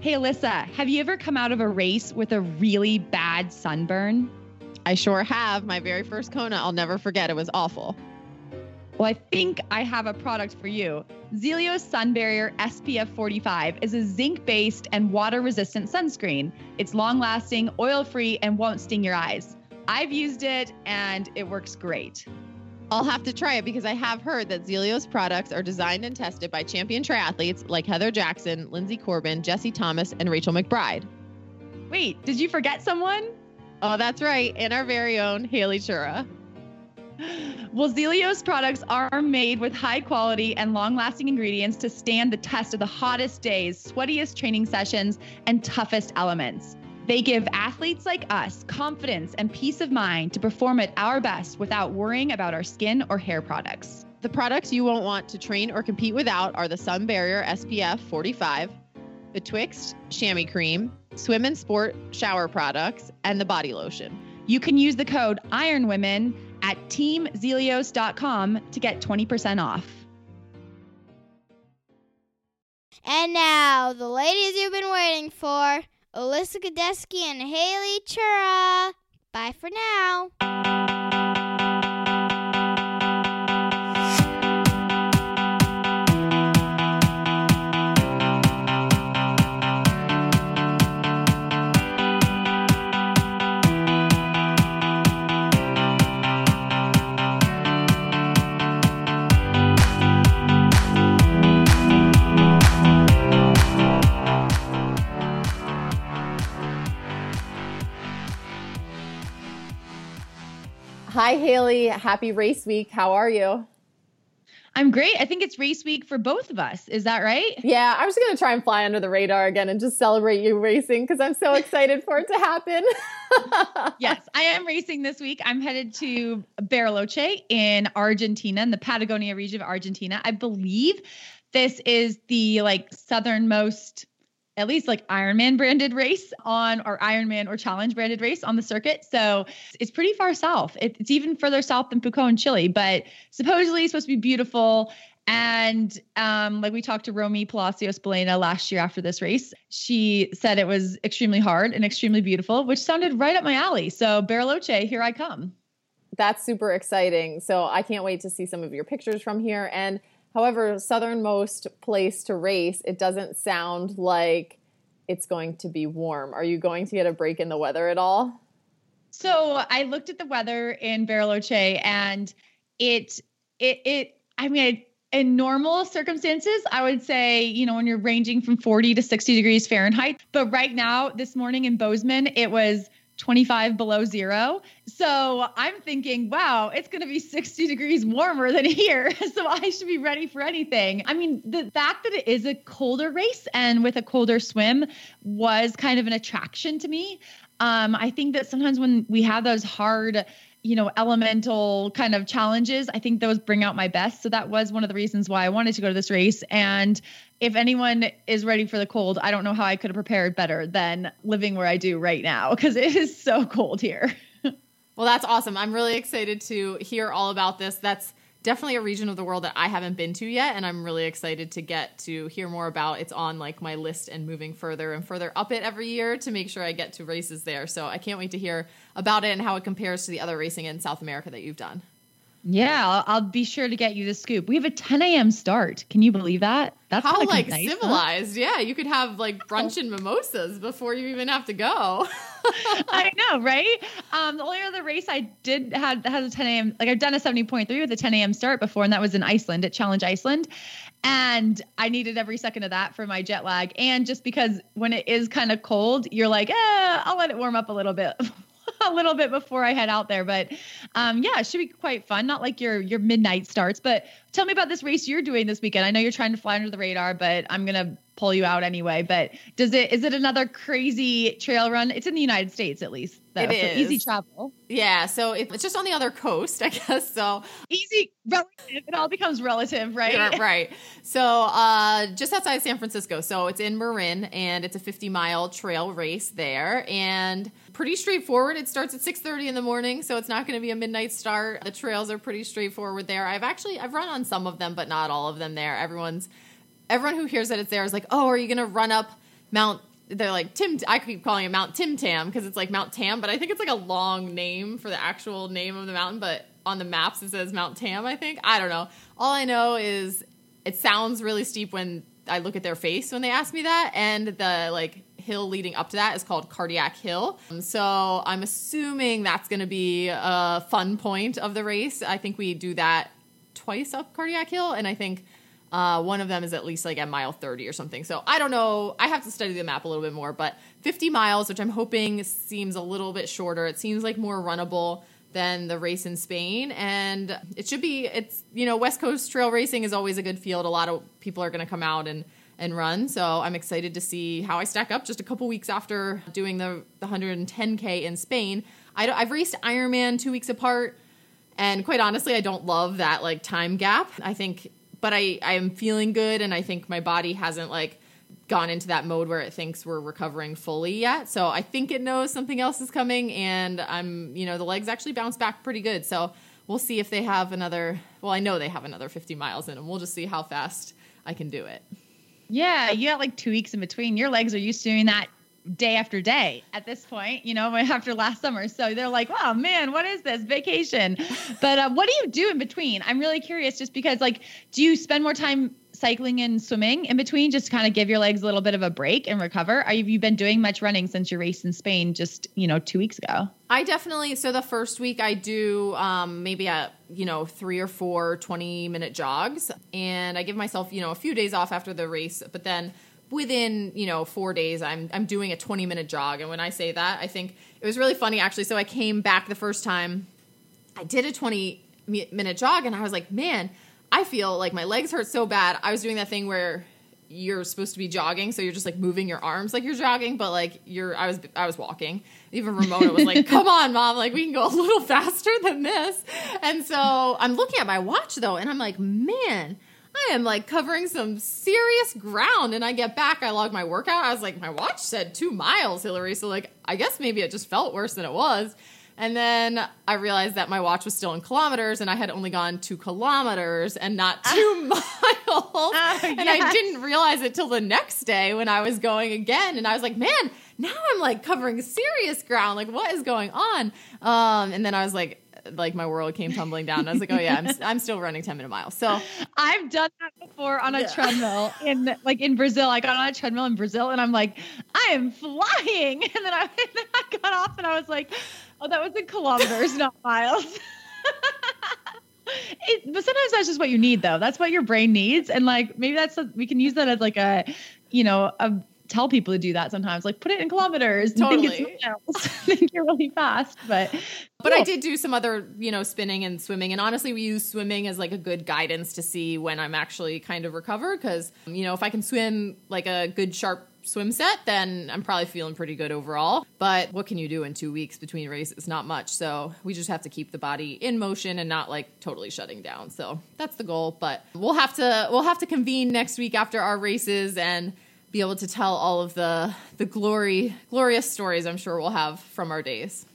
Hey, Alyssa, have you ever come out of a race with a really bad sunburn? I sure have. My very first Kona, I'll never forget. It was awful. Well, I think I have a product for you. Zealios Sun Barrier SPF 45 is a zinc based and water resistant sunscreen. It's long lasting, oil free, and won't sting your eyes. I've used it and it works great. I'll have to try it because I have heard that Zealios products are designed and tested by champion triathletes like Heather Jackson, Linsey Corbin, Jesse Thomas, and Rachel McBride. Wait, did you forget someone? Oh, that's right. And our very own Haley Chura. Well, Zealios products are made with high quality and long lasting ingredients to stand the test of the hottest days, sweatiest training sessions, and toughest elements. They give athletes like us confidence and peace of mind to perform at our best without worrying about our skin or hair products. The products you won't want to train or compete without are the Sun Barrier SPF 45, Betwixt Chamois Cream, Swim and Sport shower products, and the body lotion. You can use the code IRONWOMEN at teamzealios.com to get 20% off. And now, the ladies you've been waiting for Alyssa Godesky and Haley Chura. Bye for now. Hi, Haley. Happy race week. How are you? I'm great. I think it's race week for both of us. Is that right? Yeah, I was going to try and fly under the radar again and just celebrate you racing because I'm so excited for it to happen. yes, I am racing this week. I'm headed to Bariloche in Argentina, in the Patagonia region of Argentina. I believe this is the like southernmost at least like Ironman branded race on or Ironman or Challenge branded race on the circuit. So it's pretty far south. It's even further south than Pucón, Chile, but supposedly it's supposed to be beautiful. And um, like we talked to Romy Palacios Belena last year after this race, she said it was extremely hard and extremely beautiful, which sounded right up my alley. So Bariloche, here I come. That's super exciting. So I can't wait to see some of your pictures from here. And However, southernmost place to race, it doesn't sound like it's going to be warm. Are you going to get a break in the weather at all? So I looked at the weather in Bariloche and it it it I mean in normal circumstances, I would say, you know, when you're ranging from 40 to 60 degrees Fahrenheit. But right now, this morning in Bozeman, it was 25 below zero. So I'm thinking, wow, it's going to be 60 degrees warmer than here. So I should be ready for anything. I mean, the fact that it is a colder race and with a colder swim was kind of an attraction to me. Um, I think that sometimes when we have those hard, you know, elemental kind of challenges, I think those bring out my best. So that was one of the reasons why I wanted to go to this race. And if anyone is ready for the cold, I don't know how I could have prepared better than living where I do right now because it is so cold here. well, that's awesome. I'm really excited to hear all about this. That's definitely a region of the world that I haven't been to yet, and I'm really excited to get to hear more about. It's on like my list and moving further and further up it every year to make sure I get to races there. So I can't wait to hear about it and how it compares to the other racing in South America that you've done. Yeah, I'll, I'll, be sure to get you the scoop. We have a 10 a.m. start. Can you believe that? That's how like nice, civilized. Huh? Yeah, you could have like brunch and mimosas before you even have to go. I know, right? Um, the only other race I did had has a 10 a.m. Like I've done a 70.3 with a 10 a.m. start before, and that was in Iceland at Challenge Iceland. And I needed every second of that for my jet lag. And just because when it is kind of cold, you're like, eh, I'll let it warm up a little bit a little bit before I head out there. But um, yeah, it should be quite fun. Not like your your midnight starts, but tell me about this race you're doing this weekend. I know you're trying to fly under the radar, but I'm gonna pull you out anyway. But does it is it another crazy trail run? It's in the United States at least. Though, it is so easy travel. Yeah, so it's just on the other coast, I guess. So easy relative. It all becomes relative, right? Yeah, right. So uh, just outside of San Francisco. So it's in Marin, and it's a 50 mile trail race there, and pretty straightforward. It starts at 6:30 in the morning, so it's not going to be a midnight start. The trails are pretty straightforward there. I've actually I've run on some of them, but not all of them there. Everyone's everyone who hears that it's there is like, oh, are you going to run up Mount? They're like Tim. I keep calling it Mount Tim Tam because it's like Mount Tam, but I think it's like a long name for the actual name of the mountain. But on the maps it says Mount Tam. I think I don't know. All I know is it sounds really steep when I look at their face when they ask me that, and the like hill leading up to that is called Cardiac Hill. So I'm assuming that's going to be a fun point of the race. I think we do that twice up Cardiac Hill, and I think uh, one of them is at least like at mile 30 or something. So I don't know. I have to study the map a little bit more, but 50 miles, which I'm hoping seems a little bit shorter. It seems like more runnable than the race in Spain. And it should be, it's, you know, West Coast trail racing is always a good field. A lot of people are going to come out and, and run. So I'm excited to see how I stack up just a couple weeks after doing the, the 110K in Spain. I I've raced Ironman two weeks apart. And quite honestly, I don't love that like time gap. I think but I I am feeling good, and I think my body hasn't like gone into that mode where it thinks we're recovering fully yet. So I think it knows something else is coming, and I'm you know the legs actually bounce back pretty good. So we'll see if they have another. Well, I know they have another 50 miles in them. We'll just see how fast I can do it. Yeah, you got like two weeks in between. Your legs are used to doing that day after day at this point, you know, after last summer. So they're like, wow, man, what is this vacation? But uh, what do you do in between? I'm really curious just because, like, do you spend more time cycling and swimming in between just kind of give your legs a little bit of a break and recover? Are you, have you been doing much running since your race in Spain just, you know, two weeks ago? I definitely, so the first week I do um, maybe a, you know, three or four 20 minute jogs. And I give myself, you know, a few days off after the race. But then within you know four days i'm i'm doing a 20 minute jog and when i say that i think it was really funny actually so i came back the first time i did a 20 minute jog and i was like man i feel like my legs hurt so bad i was doing that thing where you're supposed to be jogging so you're just like moving your arms like you're jogging but like you're i was i was walking even ramona was like come on mom like we can go a little faster than this and so i'm looking at my watch though and i'm like man I am like covering some serious ground. And I get back, I log my workout. I was like, my watch said two miles, Hillary. So, like, I guess maybe it just felt worse than it was. And then I realized that my watch was still in kilometers and I had only gone two kilometers and not two miles. Uh, and yes. I didn't realize it till the next day when I was going again. And I was like, man, now I'm like covering serious ground. Like, what is going on? Um, and then I was like, like my world came tumbling down. I was like, oh yeah, I'm, I'm still running 10 minute miles. So I've done that before on a yeah. treadmill in like in Brazil. I got on a treadmill in Brazil and I'm like, I am flying. And then I, and then I got off and I was like, oh, that was in kilometers, not miles. It, but sometimes that's just what you need though. That's what your brain needs. And like, maybe that's, a, we can use that as like a, you know, a tell people to do that sometimes. Like put it in kilometers. Totally. Think, it's, think you're really fast. But but cool. I did do some other, you know, spinning and swimming. And honestly, we use swimming as like a good guidance to see when I'm actually kind of recovered. Because you know, if I can swim like a good sharp swim set, then I'm probably feeling pretty good overall. But what can you do in two weeks between races? Not much. So we just have to keep the body in motion and not like totally shutting down. So that's the goal. But we'll have to we'll have to convene next week after our races and be able to tell all of the the glory glorious stories I'm sure we'll have from our days.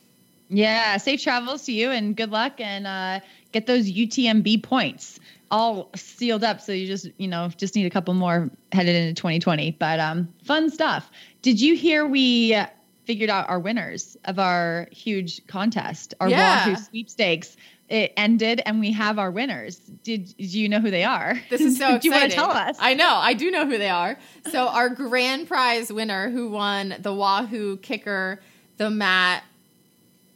Yeah, safe travels to you and good luck and uh, get those UTMB points all sealed up. So you just you know just need a couple more headed into 2020. But um, fun stuff. Did you hear we figured out our winners of our huge contest, our yeah. Wahoo sweepstakes? it ended and we have our winners. Did, did you know who they are? This is so Do you want to exciting. tell us? I know. I do know who they are. So our grand prize winner who won the Wahoo KICKR, the mat,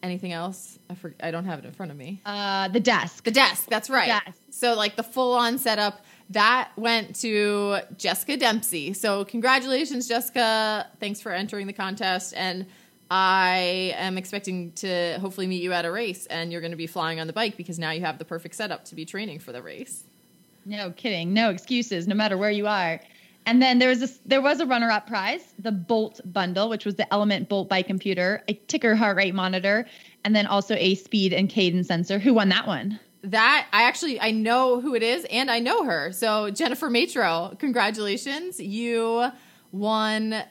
anything else? I for, I don't have it in front of me. uh, the desk. The desk. That's right. Yes. So like the full on setup that went to Jessica Dempsey. So congratulations, Jessica. Thanks for entering the contest and. I am expecting to hopefully meet you at a race, and you're going to be flying on the bike because now you have the perfect setup to be training for the race. No kidding. No excuses, no matter where you are. And then there was a there was a runner up prize, the Bolt bundle, which was the ELEMNT Bolt bike computer, a TICKR heart rate monitor, and then also a speed and cadence sensor. Who won that one? that I actually I know who it is and I know her. So Jennifer Matro, congratulations. You won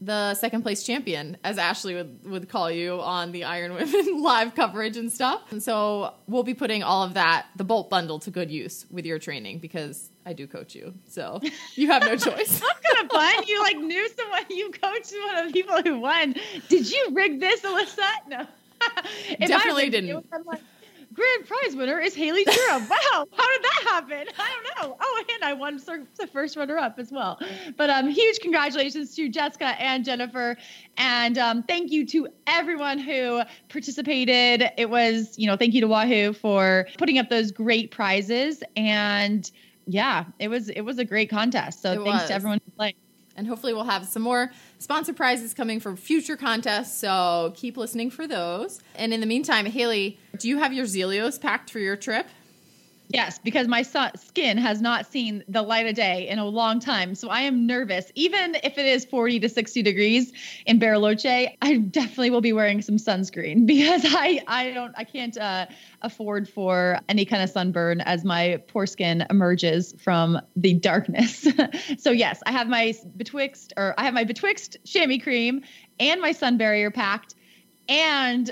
the second place champion, as Ashley would, would call you on the Iron Women live coverage and stuff. And so we'll be putting all of that, the Bolt bundle, to good use with your training because I do coach you. So you have no choice. That's kind of fun. You like knew someone, you coached one of the people who won. Did you rig this, Alyssa? No. Definitely didn't. I'm like, Grand prize winner is Haley Durham. wow, how did that happen? I don't know. Oh, and I won the first runner up as well. But um, huge congratulations to Jessica and Jennifer, and um, thank you to everyone who participated. It was, you know, thank you to Wahoo for putting up those great prizes, and yeah, it was it was a great contest. So It thanks was. to everyone who played. and hopefully we'll have some more sponsor prizes coming from future contests. So keep listening for those. And in the meantime, Haley, do you have your Zealios packed for your trip? Yes, because my son, skin has not seen the light of day in a long time. So I am nervous. Even if it is 40 to 60 degrees in Bariloche, I definitely will be wearing some sunscreen because I, I don't, I can't uh, afford for any kind of sunburn as my poor skin emerges from the darkness. so yes, I have my betwixt, or I have my betwixt chamois cream and my sun barrier packed and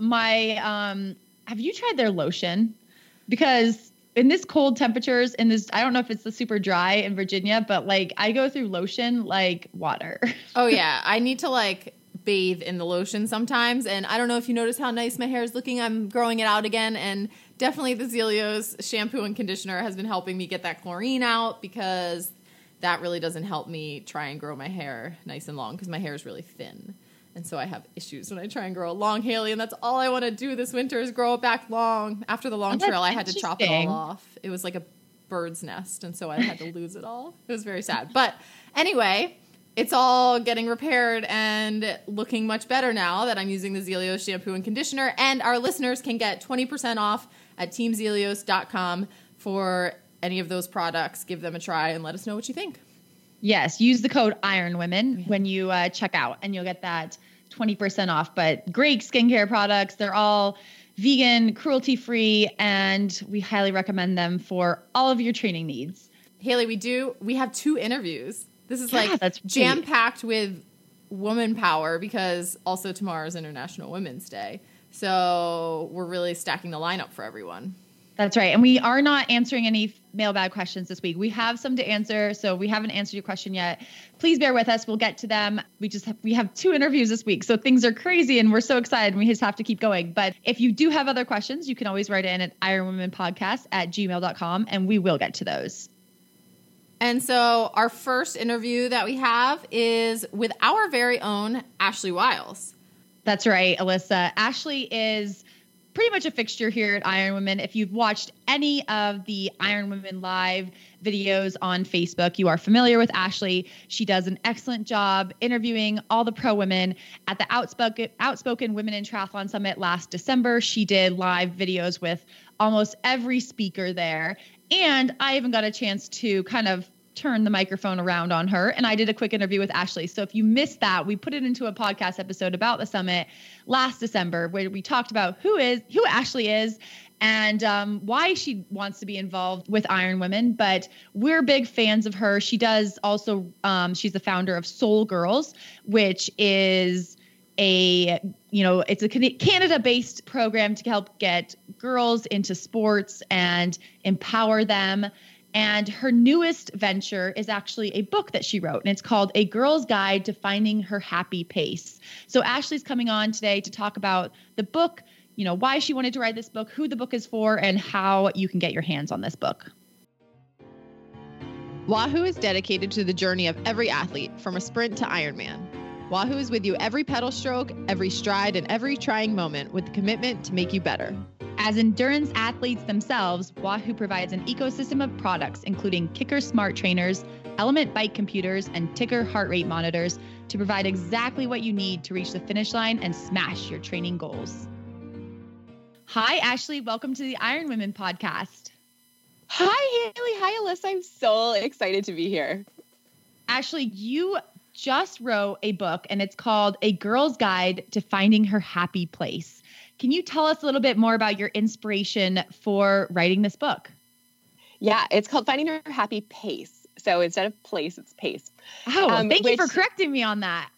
my, um, have you tried their lotion? Because in this cold temperatures in this i don't know if it's the super dry in virginia but like i go through lotion like water Oh yeah, I need to like bathe in the lotion sometimes, and I don't know if you notice how nice my hair is looking. I'm growing it out again, and definitely the Zealios shampoo and conditioner has been helping me get that chlorine out because that really doesn't help me try and grow my hair nice and long because my hair is really thin. And so I have issues when I try and grow a long Haley, and that's all I want to do this winter is grow it back long. After the long Oh, trail, I had to chop it all off. It was like a bird's nest, and so I had to lose it all. It was very sad. But anyway, it's all getting repaired and looking much better now that I'm using the Zealios shampoo and conditioner. And our listeners can get 20% off at teamzealios.com for any of those products. Give them a try and let us know what you think. Yes use the code iron women when you uh, check out and you'll get that 20% off but great skincare products they're all vegan cruelty free and we highly recommend them for all of your training needs Haley, we do. We have two interviews. This is Yeah, like that's jam packed with woman power because also tomorrow is International Women's Day. So we're really stacking the lineup for everyone. That's right. And we are not answering any mailbag questions this week. We have some to answer, so we haven't answered your question yet. Please bear with us. We'll get to them. We just have, we have two interviews this week, so things are crazy and we're so excited and we just have to keep going. But if you do have other questions, you can always write in at ironwomenpodcast at gmail.com and we will get to those. And so our first interview that we have is with our very own Ashley Wiles. That's right, Alyssa. Ashley is pretty much a fixture here at Iron Women. If you've watched any of the Iron Women live videos on Facebook, you are familiar with Ashley. She does an excellent job interviewing all the pro women at the Outspoken, Outspoken Women in Triathlon Summit last December. She did live videos with almost every speaker there. And I even got a chance to kind of turn the microphone around on her and I did a quick interview with Ashley. So if you missed that, we put it into a podcast episode about the summit last December where we talked about who is who Ashley is and um, why she wants to be involved with Iron Women. But we're big fans of her. She does also um, she's the founder of Soul Girls, which is a you know it's a canada based program to help get girls into sports and empower them and her newest venture is actually a book that she wrote, and it's called A Girl's Guide to Finding Her Happy Pace. So, Ashley's coming on today to talk about the book, you know, why she wanted to write this book, who the book is for, and how you can get your hands on this book. Wahoo is dedicated to the journey of every athlete from a sprint to Ironman. Wahoo is with you every pedal stroke, every stride, and every trying moment with the commitment to make you better. As endurance athletes themselves, Wahoo provides an ecosystem of products, including KICKR Smart Trainers, ELEMNT Bike computers, and TICKR heart rate monitors to provide exactly what you need to reach the finish line and smash your training goals. Hi, Ashley. Welcome to the Iron Women podcast. Hi, Haley. Hi, Alyssa. I'm so excited to be here. Ashley, you just wrote a book and it's called A Girl's Guide to Finding Her Happy Place. Can you tell us a little bit more about your inspiration for writing this book? Yeah, it's called Finding Her Happy Pace. So instead of place, it's pace. Oh, um, thank which, you for correcting me on that.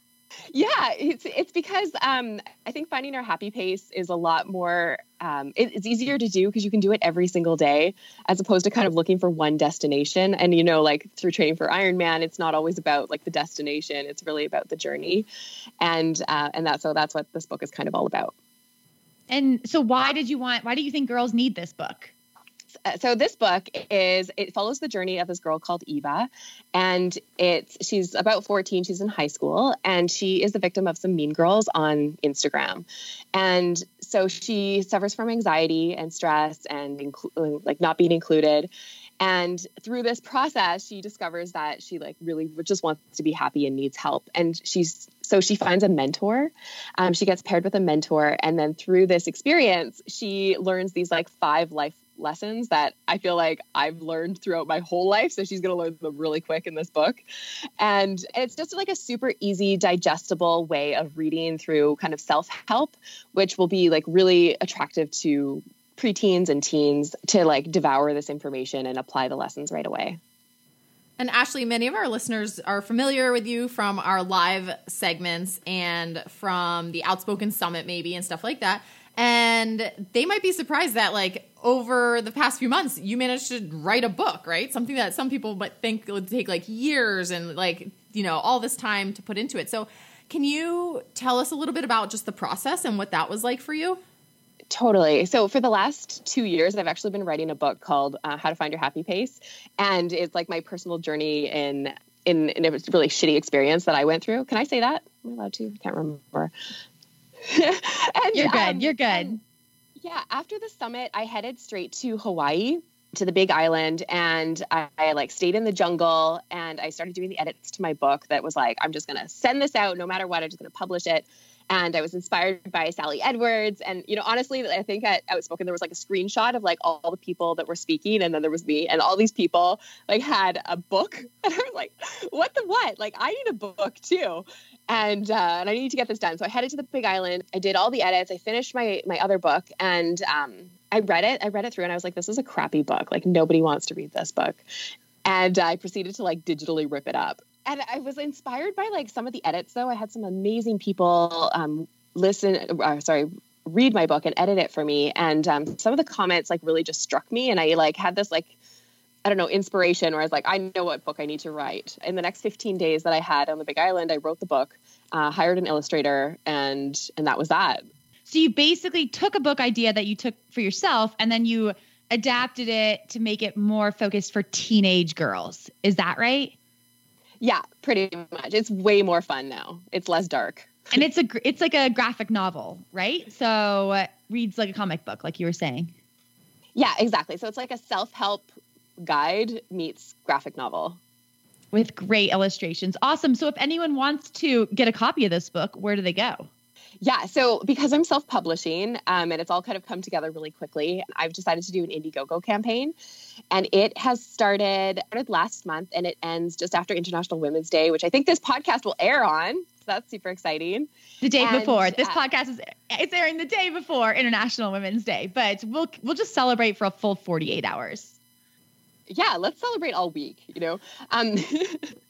Yeah, it's it's because um, I think finding our happy pace is a lot more. Um, it, it's easier to do because you can do it every single day, as opposed to kind of looking for one destination. And you know, like through training for Ironman, it's not always about like the destination; it's really about the journey, and uh, and that's so that's what this book is kind of all about. And so, why did you want? Why do you think girls need this book? So this book is it follows the journey of this girl called Eva, and it's she's about 14. She's in high school, and she is the victim of some mean girls on Instagram, and so she suffers from anxiety and stress and inclu- like not being included. And through this process, she discovers that she like really just wants to be happy and needs help. And she's so she finds a mentor. Um, she gets paired with a mentor, and then through this experience, she learns these like five life lessons that I feel like I've learned throughout my whole life. So she's going to learn them really quick in this book. And it's just like a super easy, digestible way of reading through kind of self help, which will be like really attractive to preteens and teens to like devour this information and apply the lessons right away. And Ashley, many of our listeners are familiar with you from our live segments and from the Outspoken Summit, maybe, and stuff like that. And they might be surprised that, like, over the past few months, you managed to write a book, right? Something that some people might think would take like years and, like, you know, all this time to put into it. So, can you tell us a little bit about just the process and what that was like for you? Totally. So for the last two years, I've actually been writing a book called uh, How to Find Your Happy Pace, and it's like my personal journey in in, in a really shitty experience that I went through. Can I say that? Am I allowed to? I can't remember. and, you're good. Um, you're good. yeah. After the summit, I headed straight to Hawaii to the big island and I, I, like stayed in the jungle and I started doing the edits to my book that was like, I'm just going to send this out no matter what. I'm just going to publish it and I was inspired by Sally Edwards. And you know, honestly, I think at Outspoken there was like a screenshot of like all the people that were speaking, and then there was me, and all these people like had a book, and I was like, what the what? Like I need a book too, and uh, and I need to get this done. So I headed to the Big Island. I did all the edits. I finished my my other book, and um, I read it. I read it through, and I was like, this is a crappy book. Like nobody wants to read this book. And I proceeded to like digitally rip it up and I was inspired by like some of the edits though. I had some amazing people um, listen, uh, sorry, read my book and edit it for me. And um, some of the comments like really just struck me. And I like had this like, I don't know, inspiration where I was like, I know what book I need to write. In the next 15 days that I had on the Big Island, I wrote the book, uh, hired an illustrator, and and that was that. So you basically took a book idea that you took for yourself, and then you adapted it to make it more focused for teenage girls. Is that right? Yeah, pretty much. It's way more fun now. It's less dark. and it's a it's like a graphic novel, right? So uh, reads like a comic book, like you were saying. Yeah, exactly. So it's like a self help guide meets graphic novel with great illustrations. Awesome. So if anyone wants to get a copy of this book, where do they go? Yeah, so because I'm self publishing um, and it's all kind of come together really quickly, I've decided to do an Indiegogo campaign. And it has started, started last month and it ends just after International Women's Day, which I think this podcast will air on. So that's super exciting. The day and, before. This uh, podcast is it's airing the day before International Women's Day, but we'll we'll just celebrate for a full 48 hours. Yeah, let's celebrate all week, you know. Um,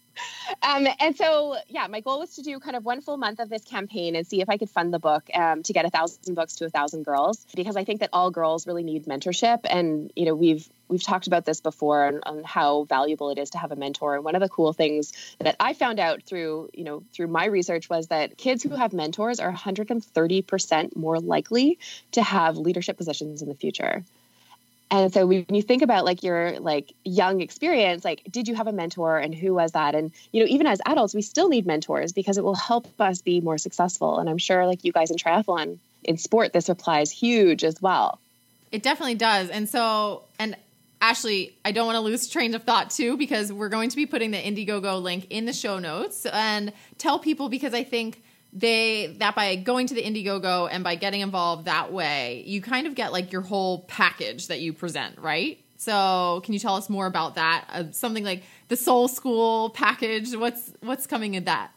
Um, and so, yeah, my goal was to do kind of one full month of this campaign and see if I could fund the book um, to get a thousand books to a thousand girls, because I think that all girls really need mentorship. And you know, we've we've talked about this before on, on how valuable it is to have a mentor. And one of the cool things that I found out through you know through my research was that kids who have mentors are 130 percent more likely to have leadership positions in the future. And so when you think about like your like young experience, like did you have a mentor and who was that? And you know, even as adults, we still need mentors because it will help us be more successful. And I'm sure like you guys in triathlon in sport, this applies huge as well. It definitely does. And so and Ashley, I don't want to lose train of thought too because we're going to be putting the Indiegogo link in the show notes and tell people because I think they that by going to the Indiegogo and by getting involved that way, you kind of get like your whole package that you present, right? So, can you tell us more about that? Uh, something like the Soul School package. What's what's coming in that?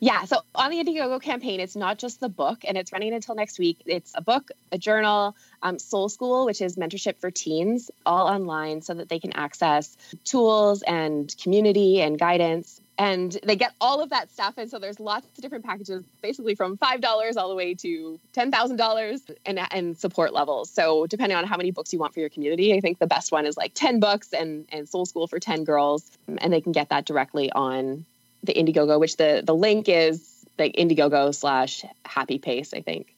Yeah, so on the Indiegogo campaign, it's not just the book, and it's running until next week. It's a book, a journal, um, Soul School, which is mentorship for teens, all online so that they can access tools and community and guidance and they get all of that stuff. And so there's lots of different packages basically from $5 all the way to $10000 and, and support levels. So depending on how many books you want for your community i think the best one is like 10 books and, and soul school for 10 girls. And they can get that directly on the indiegogo which the, the link is like indiegogo slash happy pace i think.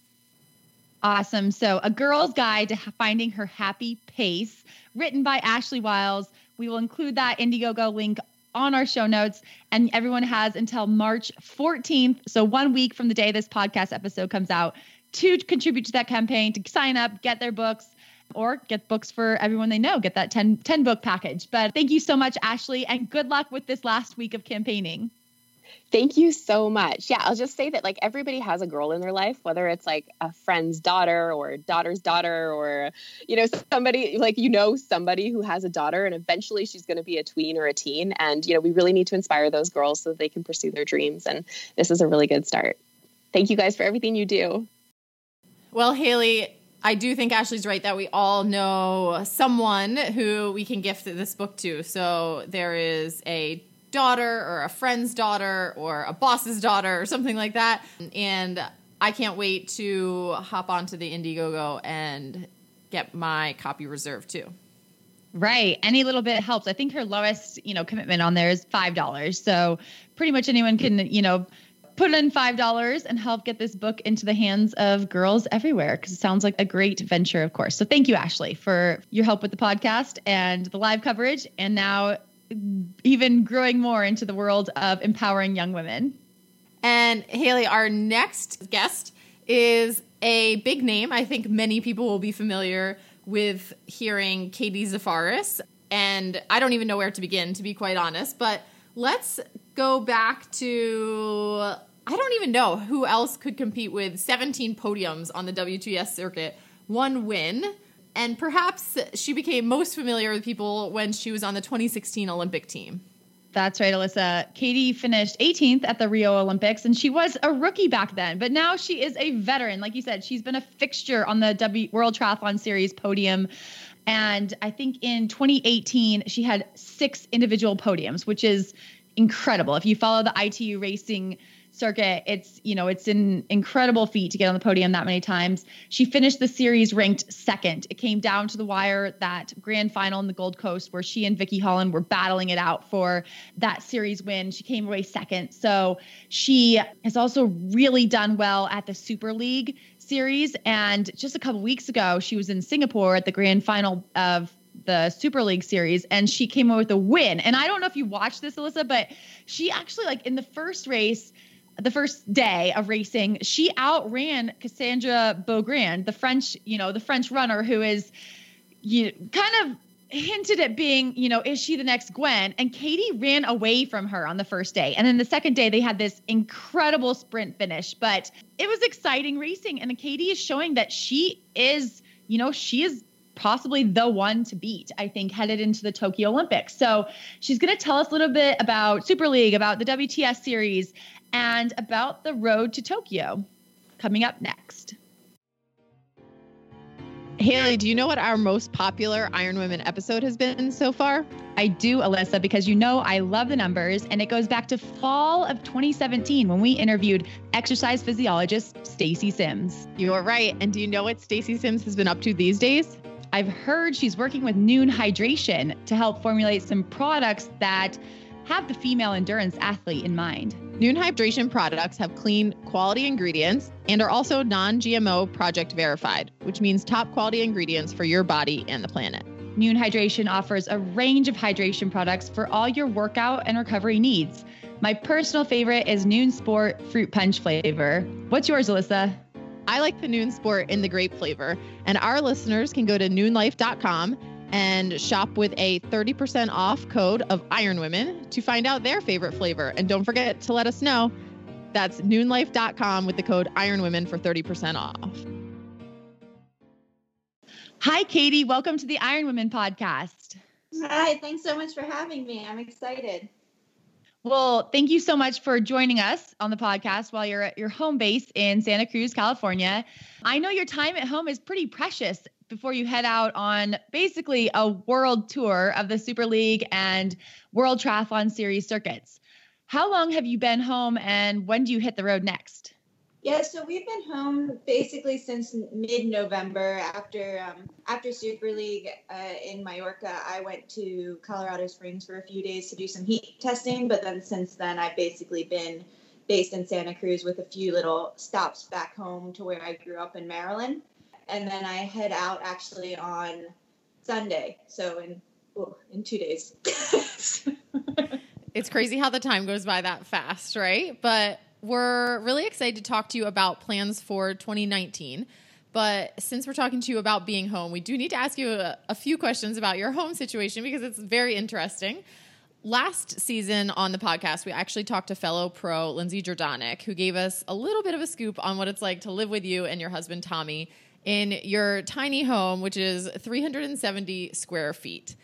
Awesome. So a girl's guide to finding her happy pace written by ashley wiles. We will include that Indiegogo link on our show notes. And everyone has until March 14th, so one week from the day this podcast episode comes out, to contribute to that campaign, to sign up, get their books. Or get books for everyone they know, get that 10, 10 book package. But thank you so much, Ashley, and good luck with this last week of campaigning. Thank you so much. Yeah, I'll just say that like everybody has a girl in their life, whether it's like a friend's daughter or daughter's daughter or you know somebody like you know somebody who has a daughter and eventually she's going to be a tween or a teen and you know we really need to inspire those girls so that they can pursue their dreams and this is a really good start. Thank you guys for everything you do. Well, Haley, I do think Ashley's right that we all know someone who we can gift this book to. So there is a daughter or a friend's daughter or a boss's daughter or something like that. And I can't wait to hop onto the Indiegogo and get my copy reserved too. Right. Any little bit helps. I think her lowest, you know, commitment on there is $5. So pretty much anyone can, you know, put in $5 and help get this book into the hands of girls everywhere because it sounds like a great venture, of course. So thank you, Ashley, for your help with the podcast and the live coverage. And now even growing more into the world of empowering young women. And Haley, our next guest is a big name. I think many people will be familiar with hearing Katie Zaferes. And I don't even know where to begin, to be quite honest. But let's go back to I don't even know who else could compete with 17 podiums on the WTS circuit, one win and perhaps she became most familiar with people when she was on the 2016 Olympic team. That's right, Alyssa. Katie finished 18th at the Rio Olympics, and she was a rookie back then, but now she is a veteran. Like you said, she's been a fixture on the w- World Triathlon Series podium. And I think in 2018, she had six individual podiums, which is incredible. If you follow the ITU racing circuit. It's, you know, it's an incredible feat to get on the podium that many times. She finished the series ranked second. It came down to the wire that grand final in the Gold Coast where she and Vicky Holland were battling it out for that series win. She came away second. So she has also really done well at the Super League series. And just a couple weeks ago, she was in Singapore at the grand final of the Super League series and she came away with a win. And I don't know if you watched this, Alyssa, but she actually like in the first race, the first day of racing, she outran Cassandra Beaugrand, the French, you know, the French runner who is you kind of hinted at being, you know, is she the next Gwen? And Katie ran away from her on the first day. And then the second day, they had this incredible sprint finish. But it was exciting racing. And Katie is showing that she is, you know, she is possibly the one to beat, I think, headed into the Tokyo Olympics. So she's going to tell us a little bit about Super League, about the WTS series, and about the road to Tokyo coming up next. Haley, do you know what our most popular Iron Women episode has been so far? I do, Alyssa, because you know I love the numbers, and it goes back to fall of 2017 when we interviewed exercise physiologist Stacy Sims. You are right. And do you know what Stacy Sims has been up to these days? I've heard she's working with Nuun Hydration to help formulate some products that have the female endurance athlete in mind. Nuun Hydration products have clean, quality ingredients and are also non GMO project verified, which means top quality ingredients for your body and the planet. Nuun Hydration offers a range of hydration products for all your workout and recovery needs. My personal favorite is Nuun Sport Fruit Punch flavor. What's yours, Alyssa? I like the Nuun Sport in the grape flavor, and our listeners can go to nuunlife.com and shop with a 30% off code of Iron Women to find out their favorite flavor. And don't forget to let us know. That's nuunlife.com with the code Iron Women for 30% off. Hi, Katie. Welcome to the Iron Women podcast. Hi, thanks so much for having me. I'm excited. Well, thank you so much for joining us on the podcast while you're at your home base in Santa Cruz, California. I know your time at home is pretty precious before you head out on basically a world tour of the Super League and World Triathlon Series circuits. How long have you been home and when do you hit the road next? Yeah, so we've been home basically since mid-November. After um, after Super League uh, in Mallorca, I went to Colorado Springs for a few days to do some heat testing. But then since then, I've basically been based in Santa Cruz with a few little stops back home to where I grew up in Maryland. And then I head out actually on Sunday, so in oh, in two days. it's crazy how the time goes by that fast, right? But we're really excited to talk to you about plans for 2019. But since we're talking to you about being home, we do need to ask you a, a, few questions about your home situation because it's very interesting. Last season on the podcast, we actually talked to fellow pro Lindsey Jerdonek, who gave us a little bit of a scoop on what it's like to live with you and your husband Tommy in your tiny home, which is 370 square feet.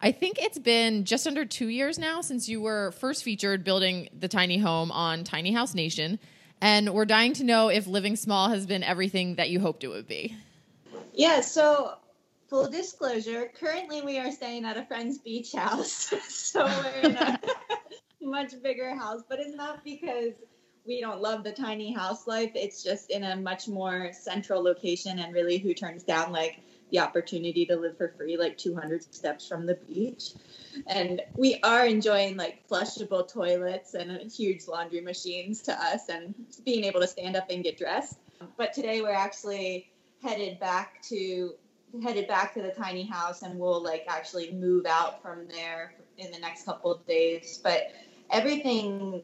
I think it's been just under two years now since you were first featured building the tiny home on Tiny House Nation. And we're dying to know if living small has been everything that you hoped it would be. Yeah, so full disclosure, currently we are staying at a friend's beach house. so we're in a much bigger house, but it's not because we don't love the tiny house life. It's just in a much more central location and really who turns down like the opportunity to live for free like 200 steps from the beach. And we are enjoying like flushable toilets and uh, huge laundry machines to us and being able to stand up and get dressed. But today we're actually headed back to headed back to the tiny house and we'll like actually move out from there in the next couple of days. But everything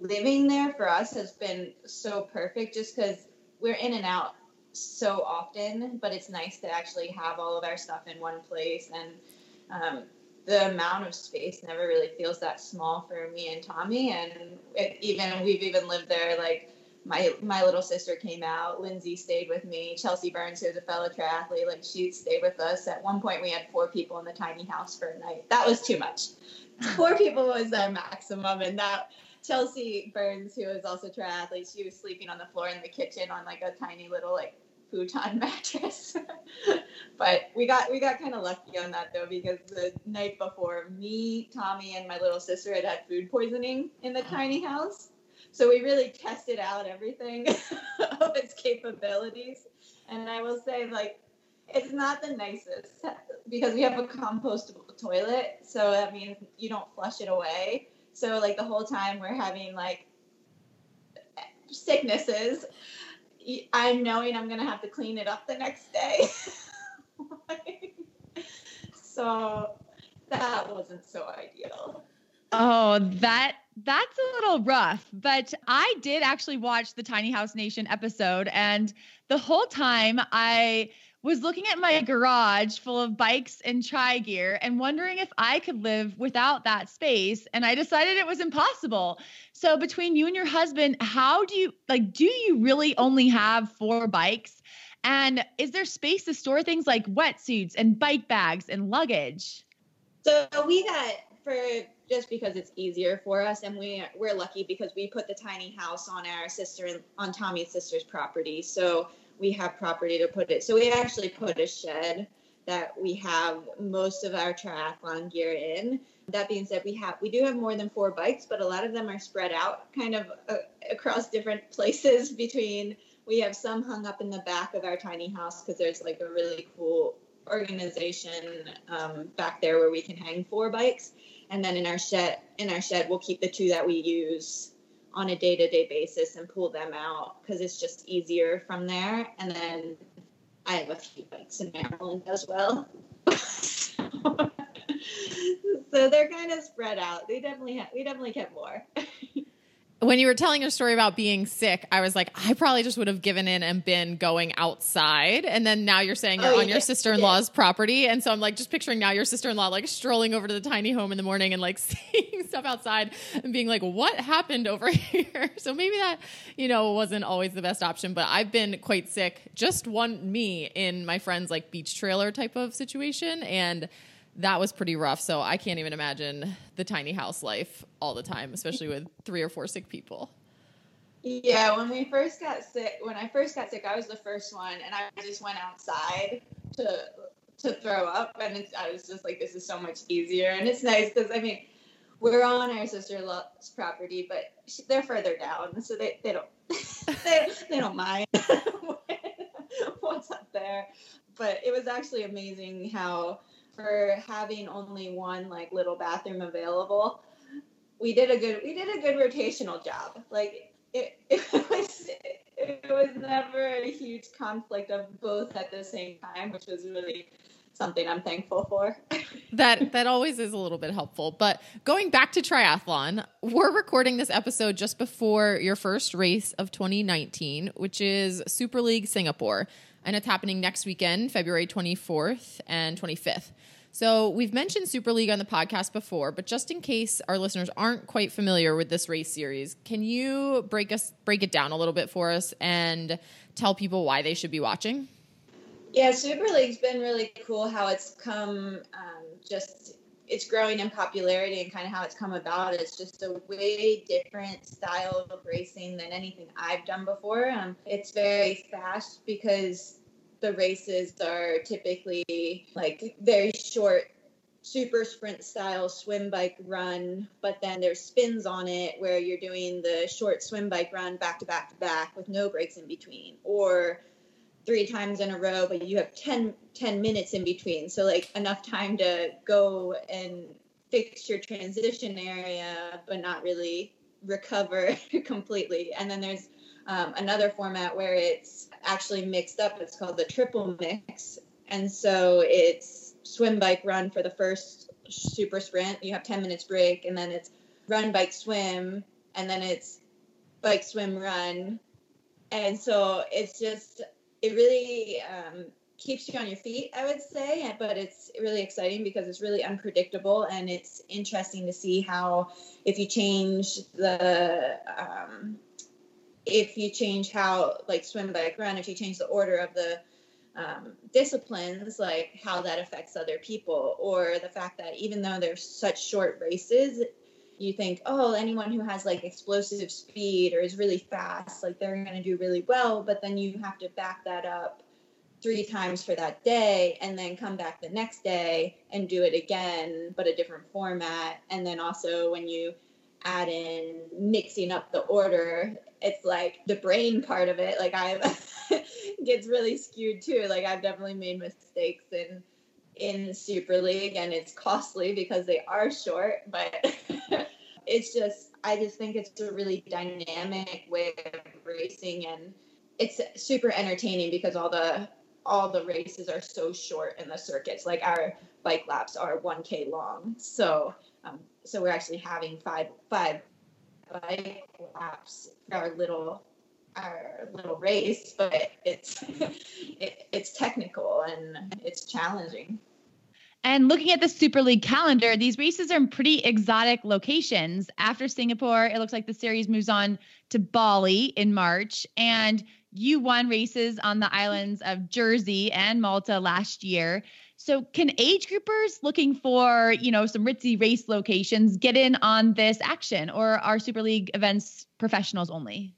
living there for us has been so perfect just because we're in and out so often, but it's nice to actually have all of our stuff in one place. And um, the amount of space never really feels that small for me and Tommy. And it, even we've even lived there like my my little sister came out. Lindsey stayed with me. Chelsea Burns, who's a fellow triathlete, like she stayed with us. At one point, we had four people in the tiny house for a night. That was too much. four people was our maximum, and that Chelsea Burns, who is also a triathlete, she was sleeping on the floor in the kitchen on like a tiny little like futon mattress. but we got we got kind of lucky on that though because the night before, me, Tommy, and my little sister had had food poisoning in the tiny house. So we really tested out everything of its capabilities. And I will say, like, it's not the nicest because we have a compostable toilet. So that means you don't flush it away. So, like, the whole time we're having, like, sicknesses I'm knowing I'm gonna have to clean it up the next day. so that wasn't so ideal. Oh, that that's a little rough, but I did actually watch the Tiny House Nation episode and the whole time I was looking at my garage full of bikes and tri gear and wondering if I could live without that space. And I decided it was impossible. So, between you and your husband, how do you like, do you really only have four bikes? And is there space to store things like wetsuits and bike bags and luggage? So, we got for just because it's easier for us and we we're lucky because we put the tiny house on our sister on Tommy's sister's property. So we have property to put it. So we actually put a shed that we have most of our triathlon gear in. That being said, we have we do have more than four bikes, but a lot of them are spread out kind of uh, across different places between we have some hung up in the back of our tiny house because there's like a really cool organization um, back there where we can hang four bikes and then in our shed in our shed we'll keep the two that we use on a day-to-day basis and pull them out because it's just easier from there. And then i have a few bikes in maryland as well. So they're kind of spread out. They definitely have we definitely kept more when you were telling your story about being sick, I was like, I probably just would have given in and been going outside. And then now you're saying you're Oh, on yeah, your sister in law's property. And so I'm like, just picturing now your sister in law like strolling over to the tiny home in the morning and like seeing stuff outside and being like, what happened over here? So maybe that, you know, wasn't always the best option. But I've been quite sick, just one me in my friend's like beach trailer type of situation. And that was pretty rough. So I can't even imagine the tiny house life all the time, especially with three or four sick people. Yeah, when we first got sick, when I first got sick, I was the first one, and I just went outside to to throw up, and I was just like, this is so much easier, and it's nice because I mean, we're on our sister-in-law's property, but she, they're further down, so they they don't they, they don't mind what's up there. But it was actually amazing how for having only one like little bathroom available, we did a good we did a good rotational job. Like it, it was it was never a huge conflict of both at the same time, which was really something I'm thankful for. that that always is a little bit helpful. But going back to triathlon, we're recording this episode just before your first race of 2019, which is Super League Singapore, and it's happening next weekend, February 24th and 25th. So we've mentioned Super League on the podcast before, but just in case our listeners aren't quite familiar with this race series, can you break us break it down a little bit for us and tell people why they should be watching? Yeah, Super League's been really cool how it's come um, just it's growing in popularity and kind of how it's come about. It's just a way different style of racing than anything I've done before. Um, it's very fast because the races are typically like very short super sprint style swim bike run but then there's spins on it where you're doing the short swim bike run back to back to back with no breaks in between or three times in a row but you have 10, 10 minutes in between. So like enough time to go and fix your transition area but not really recover completely. And then there's um, another format where it's actually mixed up. It's called the triple mix. And so it's swim bike run for the first super sprint. You have 10 minutes break and then it's run bike swim and then it's bike swim run. And so it's just it really um, keeps you on your feet i would say but it's really exciting because it's really unpredictable and it's interesting to see how if you change the um, if you change how like swim bike run if you change the order of the um, disciplines like how that affects other people or the fact that even though they're such short races you think oh anyone who has like explosive speed or is really fast like they're going to do really well but then you have to back that up three times for that day and then come back the next day and do it again but a different format. And then also when you add in mixing up the order it's like the brain part of it. Like i gets really skewed too. Like i've definitely made mistakes in in super league and it's costly because they are short but it's just i just think it's a really dynamic way of racing and it's super entertaining because all the all the races are so short in the circuits like our bike laps are 1k long so um, so we're actually having five five bike laps for our little our little race, but it's it, it's technical and it's challenging. And looking at the Super League calendar, these races are in pretty exotic locations. After Singapore, it looks like the series moves on to Bali in March. And you won races on the islands of Jersey and Malta last year. So can age groupers looking for, you know, some ritzy race locations get in on this action or are Super League events professionals only?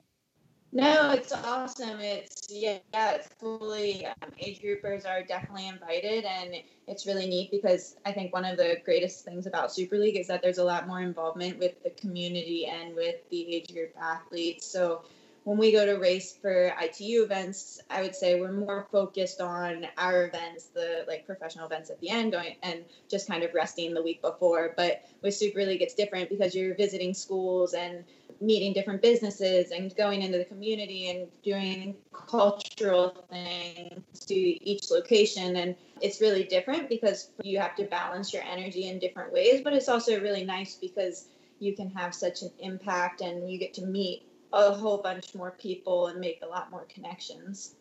No, it's awesome. It's yeah, it's fully um, age groupers are definitely invited, and it's really neat because I think one of the greatest things about Super League is that there's a lot more involvement with the community and with the age group athletes. So when we go to race for ITU events, I would say we're more focused on our events, the like professional events at the end, going and just kind of resting the week before. But with Super League, it's different because you're visiting schools and meeting different businesses and going into the community and doing cultural things to each location. And it's really different because you have to balance your energy in different ways. But it's also really nice because you can have such an impact and you get to meet a whole bunch more people and make a lot more connections.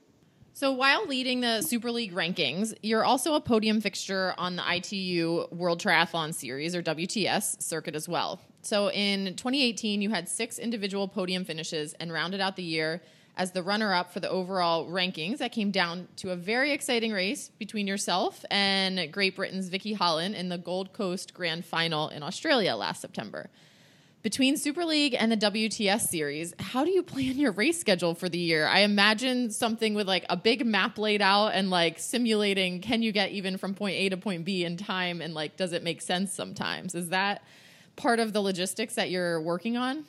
So while leading the Super League rankings, you're also a podium fixture on the ITU World Triathlon Series or WTS circuit as well. So in 2018, you had six individual podium finishes and rounded out the year as the runner up for the overall rankings. That came down to a very exciting race between yourself and Great Britain's Vicky Holland in the Gold Coast Grand Final in Australia last September between Super League and the WTS series, how do you plan your race schedule for the year? I imagine something with like a big map laid out and like simulating can you get even from point A to point B in time and like does it make sense sometimes? Is that part of the logistics that you're working on?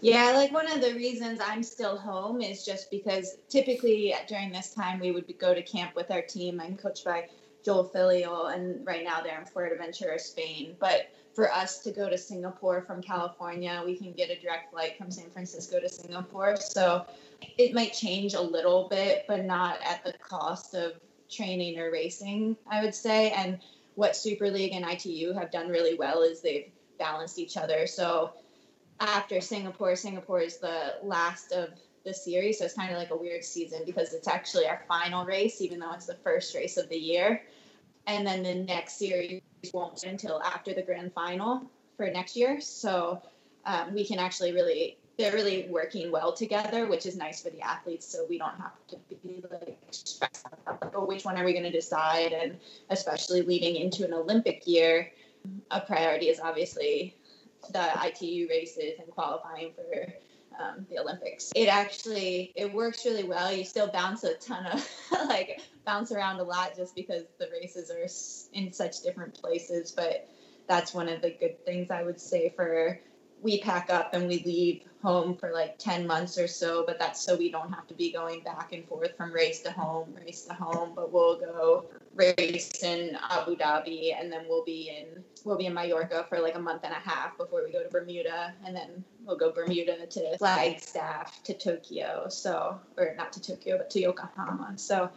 Yeah, like one of the reasons I'm still home is just because typically during this time we would go to camp with our team. I'm coached by Joel Filliol, and right now they're in Fuerteventura, Spain. But for us to go to Singapore from California, we can get a direct flight from San Francisco to Singapore. So it might change a little bit, but not at the cost of training or racing, I would say. And what Super League and ITU have done really well is they've balanced each other. So after Singapore, Singapore is the last of the series. So it's kind of like a weird season because it's actually our final race, even though it's the first race of the year. And then the next series won't until after the grand final for next year. So um, we can actually really, they're really working well together, which is nice for the athletes. So we don't have to be like stressed out, oh, which one are we going to decide? And especially leading into an Olympic year, a priority is obviously the ITU races and qualifying for um, the Olympics. It actually it works really well. You still bounce a ton of like bounce around a lot just because the races are in such different places. But that's one of the good things I would say for we pack up and we leave home for like 10 months or so, but that's so we don't have to be going back and forth from race to home, race to home, but we'll go race in Abu Dhabi and then we'll be in we'll be in Mallorca for like a month and a half before we go to Bermuda and then we'll go Bermuda to Flagstaff to Tokyo. So or not to Tokyo but to Yokohama. So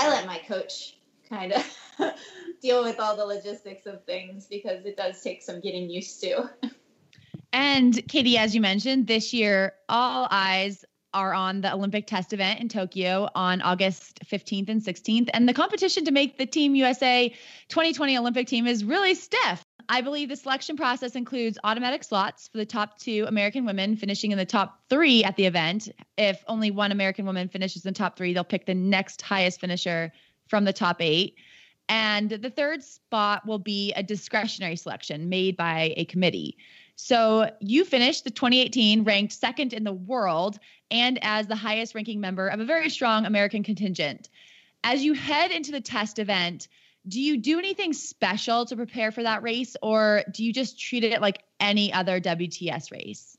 I let my coach kind of deal with all the logistics of things because it does take some getting used to. And Katie, as you mentioned, this year, all eyes are on the Olympic test event in Tokyo on August 15th and 16th. And the competition to make the Team USA 2020 Olympic team is really stiff. I believe the selection process includes automatic slots for the top two American women finishing in the top three at the event. If only one American woman finishes in the top three, they'll pick the next highest finisher from the top eight. And the third spot will be a discretionary selection made by a committee. So you finished the 2018 ranked second in the world and as the highest ranking member of a very strong American contingent. As you head into the test event, do you do anything special to prepare for that race or do you just treat it like any other WTS race?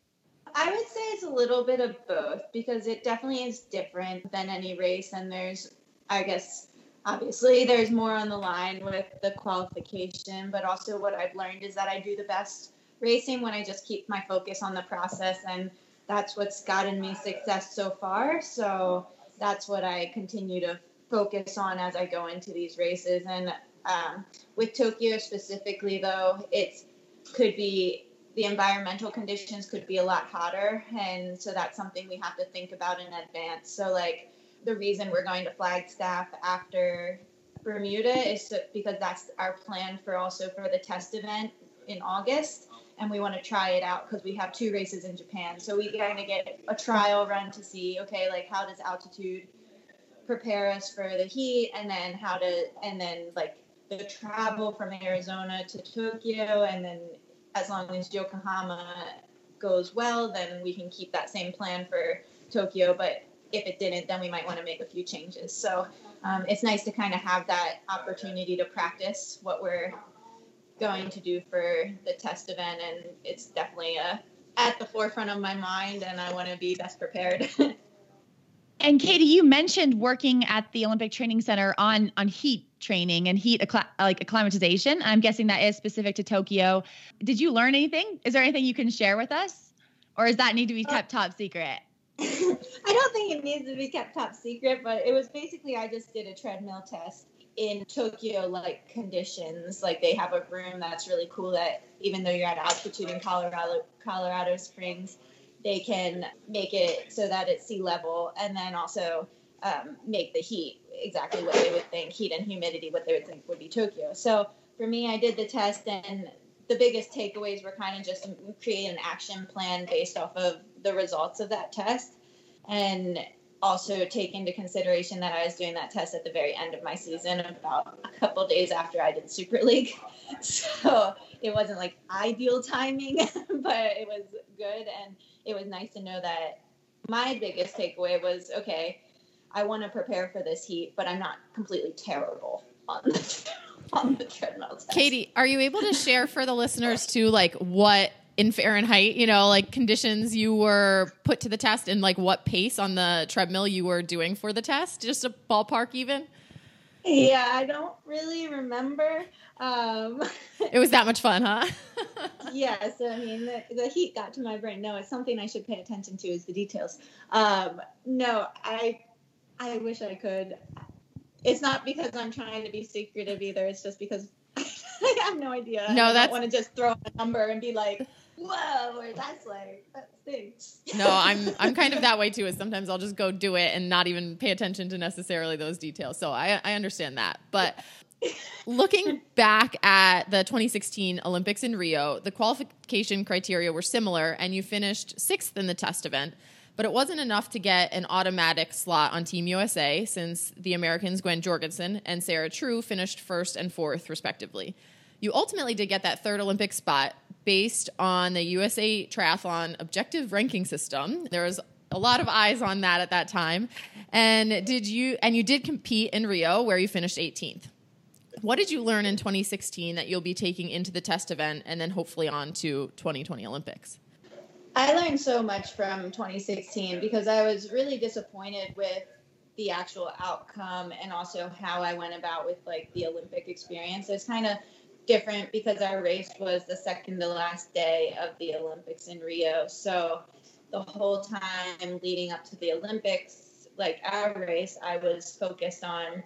I would say it's a little bit of both because it definitely is different than any race and there's I guess obviously there's more on the line with the qualification but also what I've learned is that I do the best racing when I just keep my focus on the process, and that's what's gotten me success so far. So that's what I continue to focus on as I go into these races. And um, with Tokyo specifically, though, it could be the environmental conditions could be a lot hotter, and so that's something we have to think about in advance. So like the reason we're going to Flagstaff after Bermuda is because that's our plan for also for the test event in August and we want to try it out because we have two races in Japan. So we kind of get a trial run to see, okay, like how does altitude prepare us for the heat, and then how to, and then like the travel from Arizona to Tokyo, and then as long as Yokohama goes well, then we can keep that same plan for Tokyo. But if it didn't, then we might want to make a few changes. So um, it's nice to kind of have that opportunity to practice what we're going to do for the test event, and it's definitely a, uh, at the forefront of my mind, and I want to be best prepared. and Katie, you mentioned working at the Olympic Training Center on on heat training and heat like acclimatization. I'm guessing that is specific to Tokyo. Did you learn anything? Is there anything you can share with us, or does that need to be uh, kept top secret? I don't think it needs to be kept top secret, but it was basically I just did a treadmill test in Tokyo like conditions. Like they have a room that's really cool that even though you're at altitude in Colorado Colorado Springs, they can make it so that it's sea level and then also um, make the heat exactly what they would think heat and humidity what they would think would be Tokyo. So for me, I did the test and the biggest takeaways were kind of just create an action plan based off of the results of that test and also take into consideration that I was doing that test at the very end of my season, about a couple days after I did Super League. So it wasn't like ideal timing, but it was good. And it was nice to know that my biggest takeaway was okay, I want to prepare for this heat, but I'm not completely terrible on the, on the treadmill test. Katie, are you able to share for the listeners too, like what in Fahrenheit, you know, like conditions you were put to the test and like what pace on the treadmill you were doing for the test? Just a ballpark even? Yeah, I don't really remember. Um, it was that much fun, huh? yes, I mean the, the, heat got to my brain. No, it's something I should pay attention to is the details. Um, no, I I wish I could. It's not because I'm trying to be secretive either. It's just because I have no idea. No, I that's want to just throw a number and be like, whoa, that's like that stinks. no, I'm I'm kind of that way too. Is sometimes I'll just go do it and not even pay attention to necessarily those details. So I I understand that, but. Looking back at the 2016 Olympics in Rio, the qualification criteria were similar, and you finished sixth in the test event. But it wasn't enough to get an automatic slot on Team USA since the Americans Gwen Jorgensen and Sarah True finished first and fourth, respectively. You ultimately did get that third Olympic spot based on the USA Triathlon objective ranking system. There was a lot of eyes on that at that time. And did you and you did compete in Rio where you finished 18th. What did you learn in 2016 that you'll be taking into the test event and then hopefully on to 2020 Olympics? I learned so much from 2016 because I was really disappointed with the actual outcome and also how I went about with like the Olympic experience. It's kind of different because our race was the second to last day of the Olympics in Rio. So the whole time leading up to the Olympics, like our race, I was focused on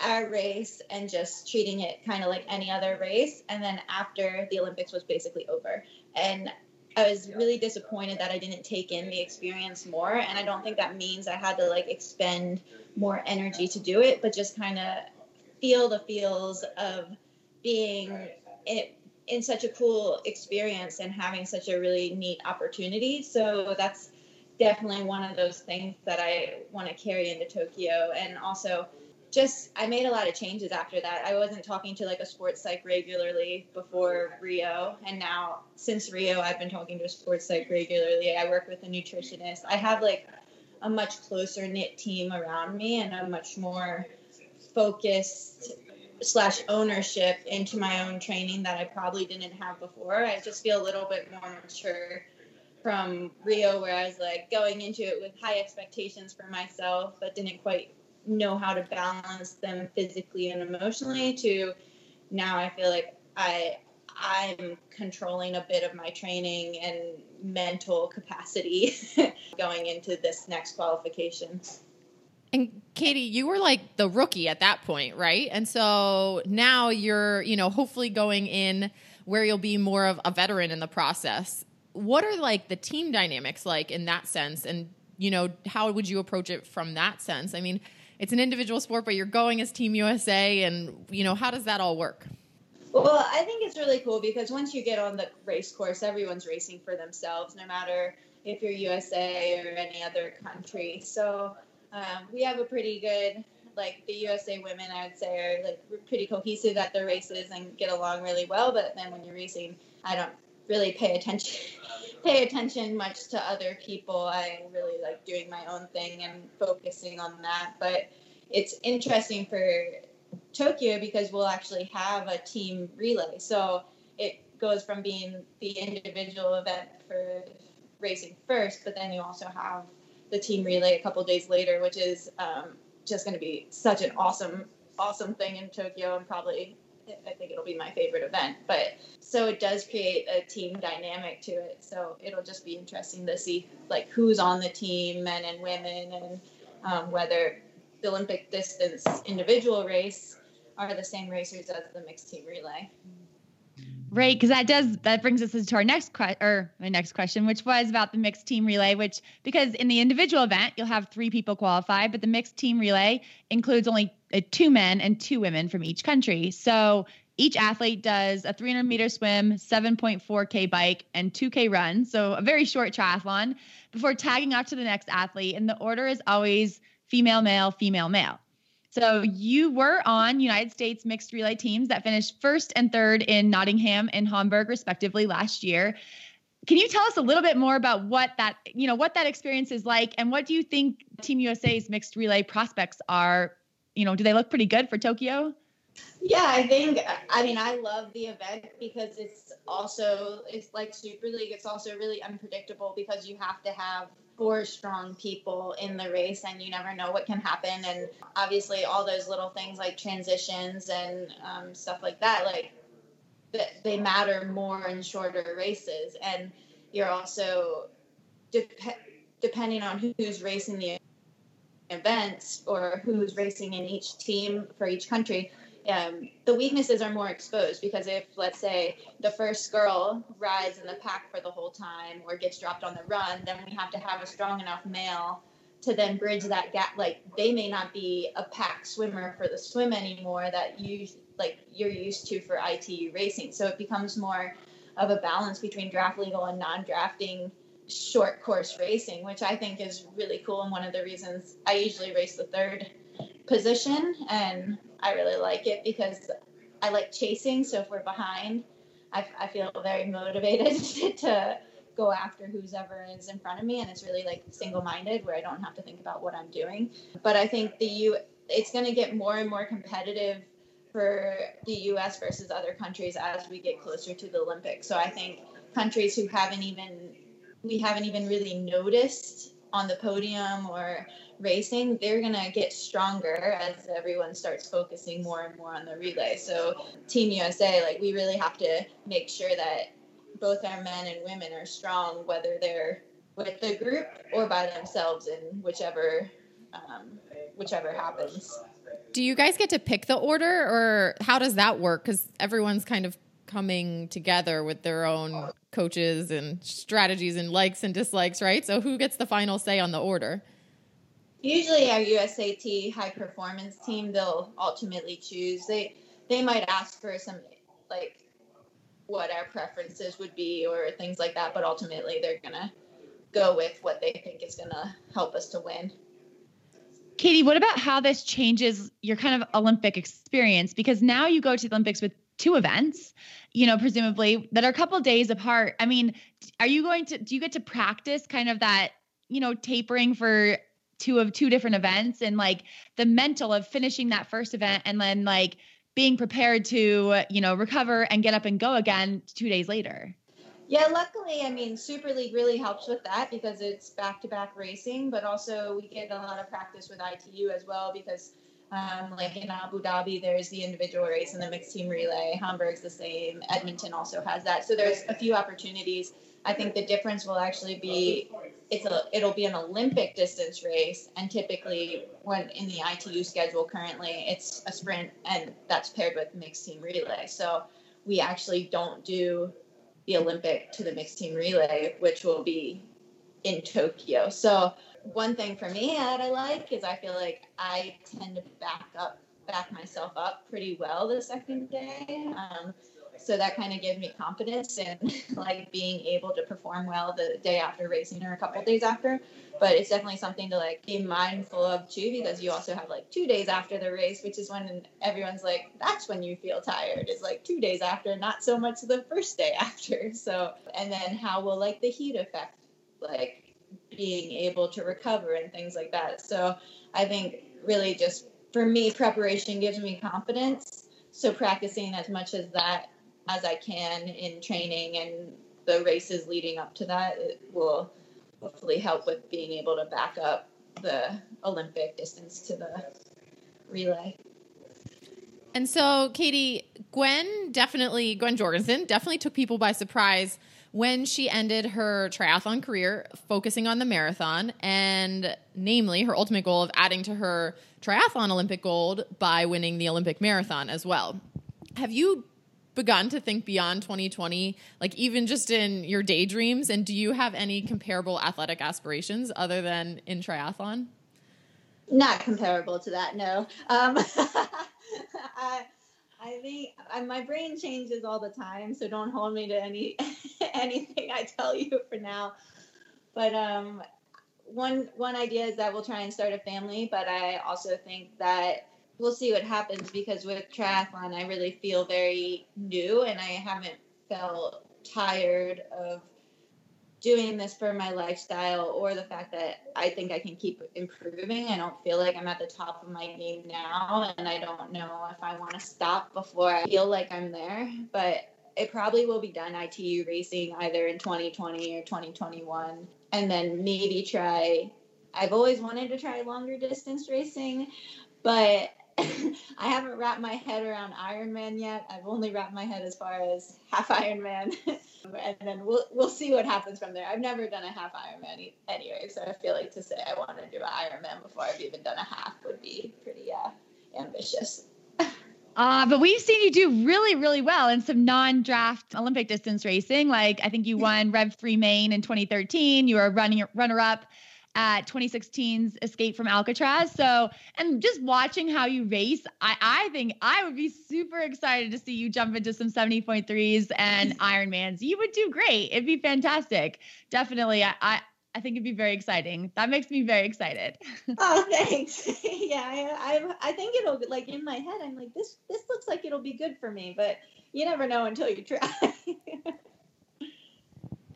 our race and just treating it kind of like any other race. And then after the Olympics was basically over. And I was really disappointed that I didn't take in the experience more. And I don't think that means I had to like expend more energy to do it, but just kind of feel the feels of being in, in such a cool experience and having such a really neat opportunity. So that's definitely one of those things that I want to carry into Tokyo. And also, just I made a lot of changes after that. I wasn't talking to like a sports psych regularly before Rio, and now since Rio, I've been talking to a sports psych regularly. I work with a nutritionist. I have like a much closer knit team around me and a much more focused slash ownership into my own training that I probably didn't have before. I just feel a little bit more mature from Rio, where I was like going into it with high expectations for myself, but didn't quite know how to balance them physically and emotionally to now I feel like I I'm controlling a bit of my training and mental capacity going into this next qualification. And Katie, you were like the rookie at that point, right? And so now you're, you know, hopefully going in where you'll be more of a veteran in the process. What are like the team dynamics like in that sense? And, you know, how would you approach it from that sense? I mean, it's an individual sport, but you're going as Team USA, and you know how does that all work? Well, I think it's really cool because once you get on the race course, everyone's racing for themselves, no matter if you're USA or any other country. So um, we have a pretty good, like the USA women, I would say, are like pretty cohesive at their races and get along really well. But then when you're racing, I don't really pay attention pay attention much to other people. I really like doing my own thing and focusing on that. But it's interesting for Tokyo because we'll actually have a team relay. So it goes from being the individual event for racing first, but then you also have the team relay a couple days later, which is um, just going to be such an awesome, awesome thing in Tokyo and probably I think it'll be my favorite event. But so it does create a team dynamic to it. So it'll just be interesting to see like who's on the team, men and women, and um, whether the Olympic distance individual race are the same racers as the mixed team relay. Right, because that does that brings us to our next question or my next question, which was about the mixed team relay. Which because in the individual event you'll have three people qualify, but the mixed team relay includes only uh, two men and two women from each country. So each athlete does a 300 meter swim, 7.4k bike, and 2k run. So a very short triathlon before tagging off to the next athlete, and the order is always female, male, female, male. So you were on United States mixed relay teams that finished first and third in Nottingham and Hamburg respectively last year. Can you tell us a little bit more about what that, you know, what that experience is like and what do you think Team USA's mixed relay prospects are, you know, do they look pretty good for Tokyo? Yeah, I think I mean I love the event because it's also it's like Super League. It's also really unpredictable because you have to have four strong people in the race and you never know what can happen. And obviously all those little things like transitions and um, stuff like that like they matter more in shorter races. And you're also dep- depending on who's racing the events or who's racing in each team for each country um, the weaknesses are more exposed because if let's say the first girl rides in the pack for the whole time or gets dropped on the run then we have to have a strong enough male to then bridge that gap. Like they may not be a pack swimmer for the swim anymore that you like you're used to for ITU racing. So it becomes more of a balance between draft legal and non-drafting short course racing which I think is really cool and one of the reasons I usually race the third position. And I really like it because I like chasing. So if we're behind, I, I feel very motivated to go after who's ever is in front of me, and it's really like single-minded where I don't have to think about what I'm doing. But I think the U it's going to get more and more competitive for the U.S. versus other countries as we get closer to the Olympics. So I think countries who haven't even we haven't even really noticed on the podium or racing, they're going to get stronger as everyone starts focusing more and more on the relay. So, Team USA, like, we really have to make sure that both our men and women are strong, whether they're with the group or by themselves in whichever um, whichever happens. Do you guys get to pick the order, or how does that work? Because everyone's kind of coming together with their own coaches and strategies and likes and dislikes, right? So who gets the final say on the order? Usually our USAT high performance team they'll ultimately choose. They they might ask for some like what our preferences would be or things like that, but ultimately they're gonna go with what they think is gonna help us to win. Katie, what about how this changes your kind of Olympic experience? Because now you go to the Olympics with two events, you know, presumably that are a couple days apart. I mean, are you going to do you get to practice kind of that, you know, tapering for two of two different events and like the mental of finishing that first event and then like being prepared to, you know, recover and get up and go again 2 days later? Yeah, luckily, I mean, Super League really helps with that because it's back to back racing, but also we get a lot of practice with ITU as well because um, like in Abu Dhabi, there's the individual race and the mixed team relay. Hamburg's the same. Edmonton also has that. So there's a few opportunities. I think the difference will actually be it's a it'll be an Olympic distance race, and typically when in the ITU schedule currently, it's a sprint, and that's paired with mixed team relay. So we actually don't do the Olympic to the mixed team relay, which will be in Tokyo. So one thing for me that I like is I feel like I tend to back up, back myself up pretty well the second day. Um, so that kind of gives me confidence in like being able to perform well the day after racing or a couple days after but it's definitely something to like be mindful of too because you also have like two days after the race which is when everyone's like that's when you feel tired is like two days after not so much the first day after so and then how will like the heat affect like being able to recover and things like that so i think really just for me preparation gives me confidence so practicing as much as that as I can in training and the races leading up to that it will hopefully help with being able to back up the Olympic distance to the relay. And so, Katie, Gwen definitely, Gwen Jorgensen definitely took people by surprise when she ended her triathlon career, focusing on the marathon, and namely her ultimate goal of adding to her triathlon Olympic gold by winning the Olympic marathon as well. Have you begun to think beyond 2020, like even just in your daydreams? And do you have any comparable athletic aspirations other than in triathlon? Not comparable to that, no. Um, my brain changes all the time, so don't hold me to any anything I tell you for now. But um, one one idea is that we'll try and start a family, but I also think that we'll see what happens because with triathlon, I really feel very new and I haven't felt tired of doing this for my lifestyle or the fact that I think I can keep improving. I don't feel like I'm at the top of my game now and I don't know if I want to stop before I feel like I'm there. But it probably will be done ITU racing either in 2020 or 2021 and then maybe try I've always wanted to try longer distance racing, but I haven't wrapped my head around Ironman yet. I've only wrapped my head as far as half Ironman, and then we'll we'll see what happens from there. I've never done a half Ironman anyway, so I feel like to say I want to do an Ironman before I've even done a half would be pretty uh, ambitious. Uh, but we've seen you do really, really well in some non-draft Olympic distance racing. Like I think you won Rev Three Maine in 2013. You were running runner-up at 2016's Escape from Alcatraz. So, and just watching how you race, I, I think I would be super excited to see you jump into some 70.3s and Ironmans. You would do great. It'd be fantastic. Definitely. I, I, I think it'd be very exciting. That makes me very excited. oh, thanks. yeah, I, I, I think it'll like in my head. I'm like this. This looks like it'll be good for me, but you never know until you try.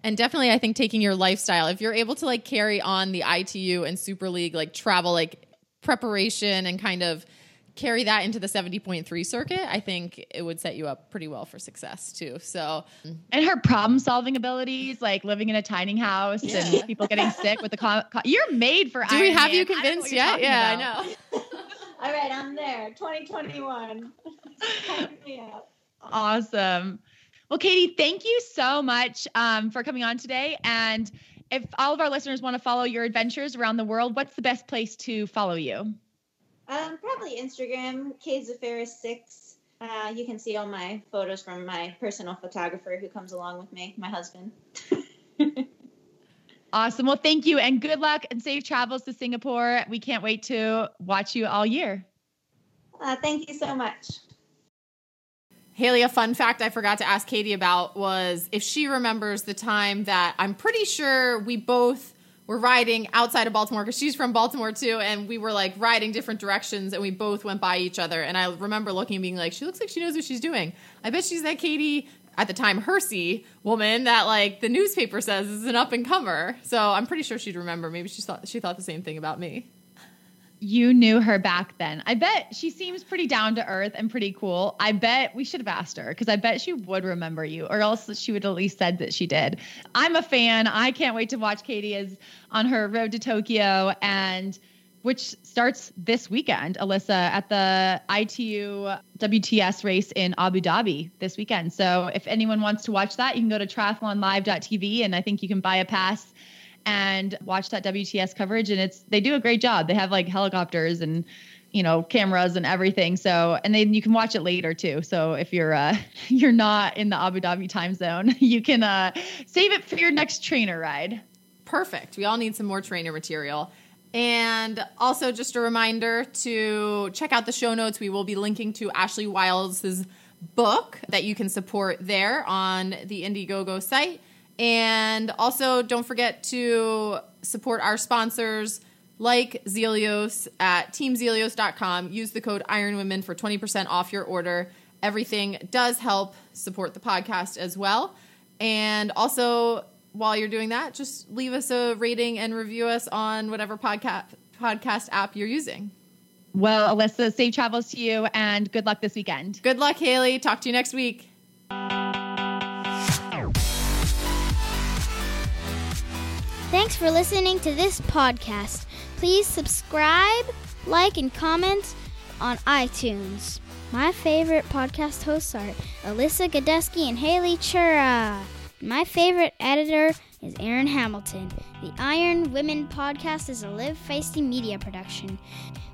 And definitely i think taking your lifestyle if you're able to like carry on the itu and super league like travel like preparation and kind of carry that into the 70.3 circuit i think it would set you up pretty well for success too. So and her problem solving abilities like living in a tiny house yeah. and people getting sick with the con- con- you're made for do Iron we have Man. you convinced yet? Yeah about. i know. All right i'm there. 2021 awesome well, Katie, thank you so much um, for coming on today. And if all of our listeners want to follow your adventures around the world, what's the best place to follow you? Um, probably Instagram, KZaferes6. Uh, you can see all my photos from my personal photographer who comes along with me, my husband. awesome. Well, thank you and good luck and safe travels to Singapore. We can't wait to watch you all year. Uh, thank you so much. Haley, a fun fact I forgot to ask Katie about was if she remembers the time that I'm pretty sure we both were riding outside of Baltimore because she's from Baltimore too, and we were like riding different directions and we both went by each other. And I remember looking and being like, she looks like she knows what she's doing. I bet she's that Katie at the time Hursey woman that like the newspaper says is an up and comer. So I'm pretty sure she'd remember. Maybe she thought she thought the same thing about me you knew her back then. I bet she seems pretty down to earth and pretty cool. I bet we should have asked her because I bet she would remember you, or else she would at least said that she did. I'm a fan. I can't wait to watch Katie is on her road to Tokyo and which starts this weekend, Alyssa, at the ITU WTS race in Abu Dhabi this weekend. So if anyone wants to watch that, you can go to triathlonlive.tv and I think you can buy a pass and watch that WTS coverage. And it's they do a great job. They have like helicopters and you know cameras and everything. So and then you can watch it later too. So if you're uh you're not in the Abu Dhabi time zone, you can uh save it for your next trainer ride. Perfect. We all need some more trainer material. And also, just a reminder to check out the show notes. We will be linking to Ashley Wiles' book that you can support there on the Indiegogo site. And also, don't forget to support our sponsors like Zealios at teamzealios.com. Use the code IronWomen for 20% off your order. Everything does help support the podcast as well. And also, while you're doing that, just leave us a rating and review us on whatever podcast podcast app you're using. Well, Alyssa, safe travels to you and good luck this weekend. Good luck, Haley. Talk to you next week. Thanks for listening to this podcast. Please subscribe, like, and comment on iTunes. My favorite podcast hosts are Alyssa Godesky and Haley Chura. My favorite editor is Aaron Hamilton. The Iron Women podcast is a Live Feisty media production.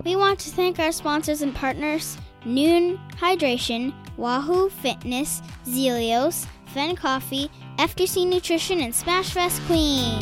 We want to thank our sponsors and partners Nuun Hydration, Wahoo Fitness, Zealios, Fen Coffee, FTC Nutrition, and Smash Fest Queen.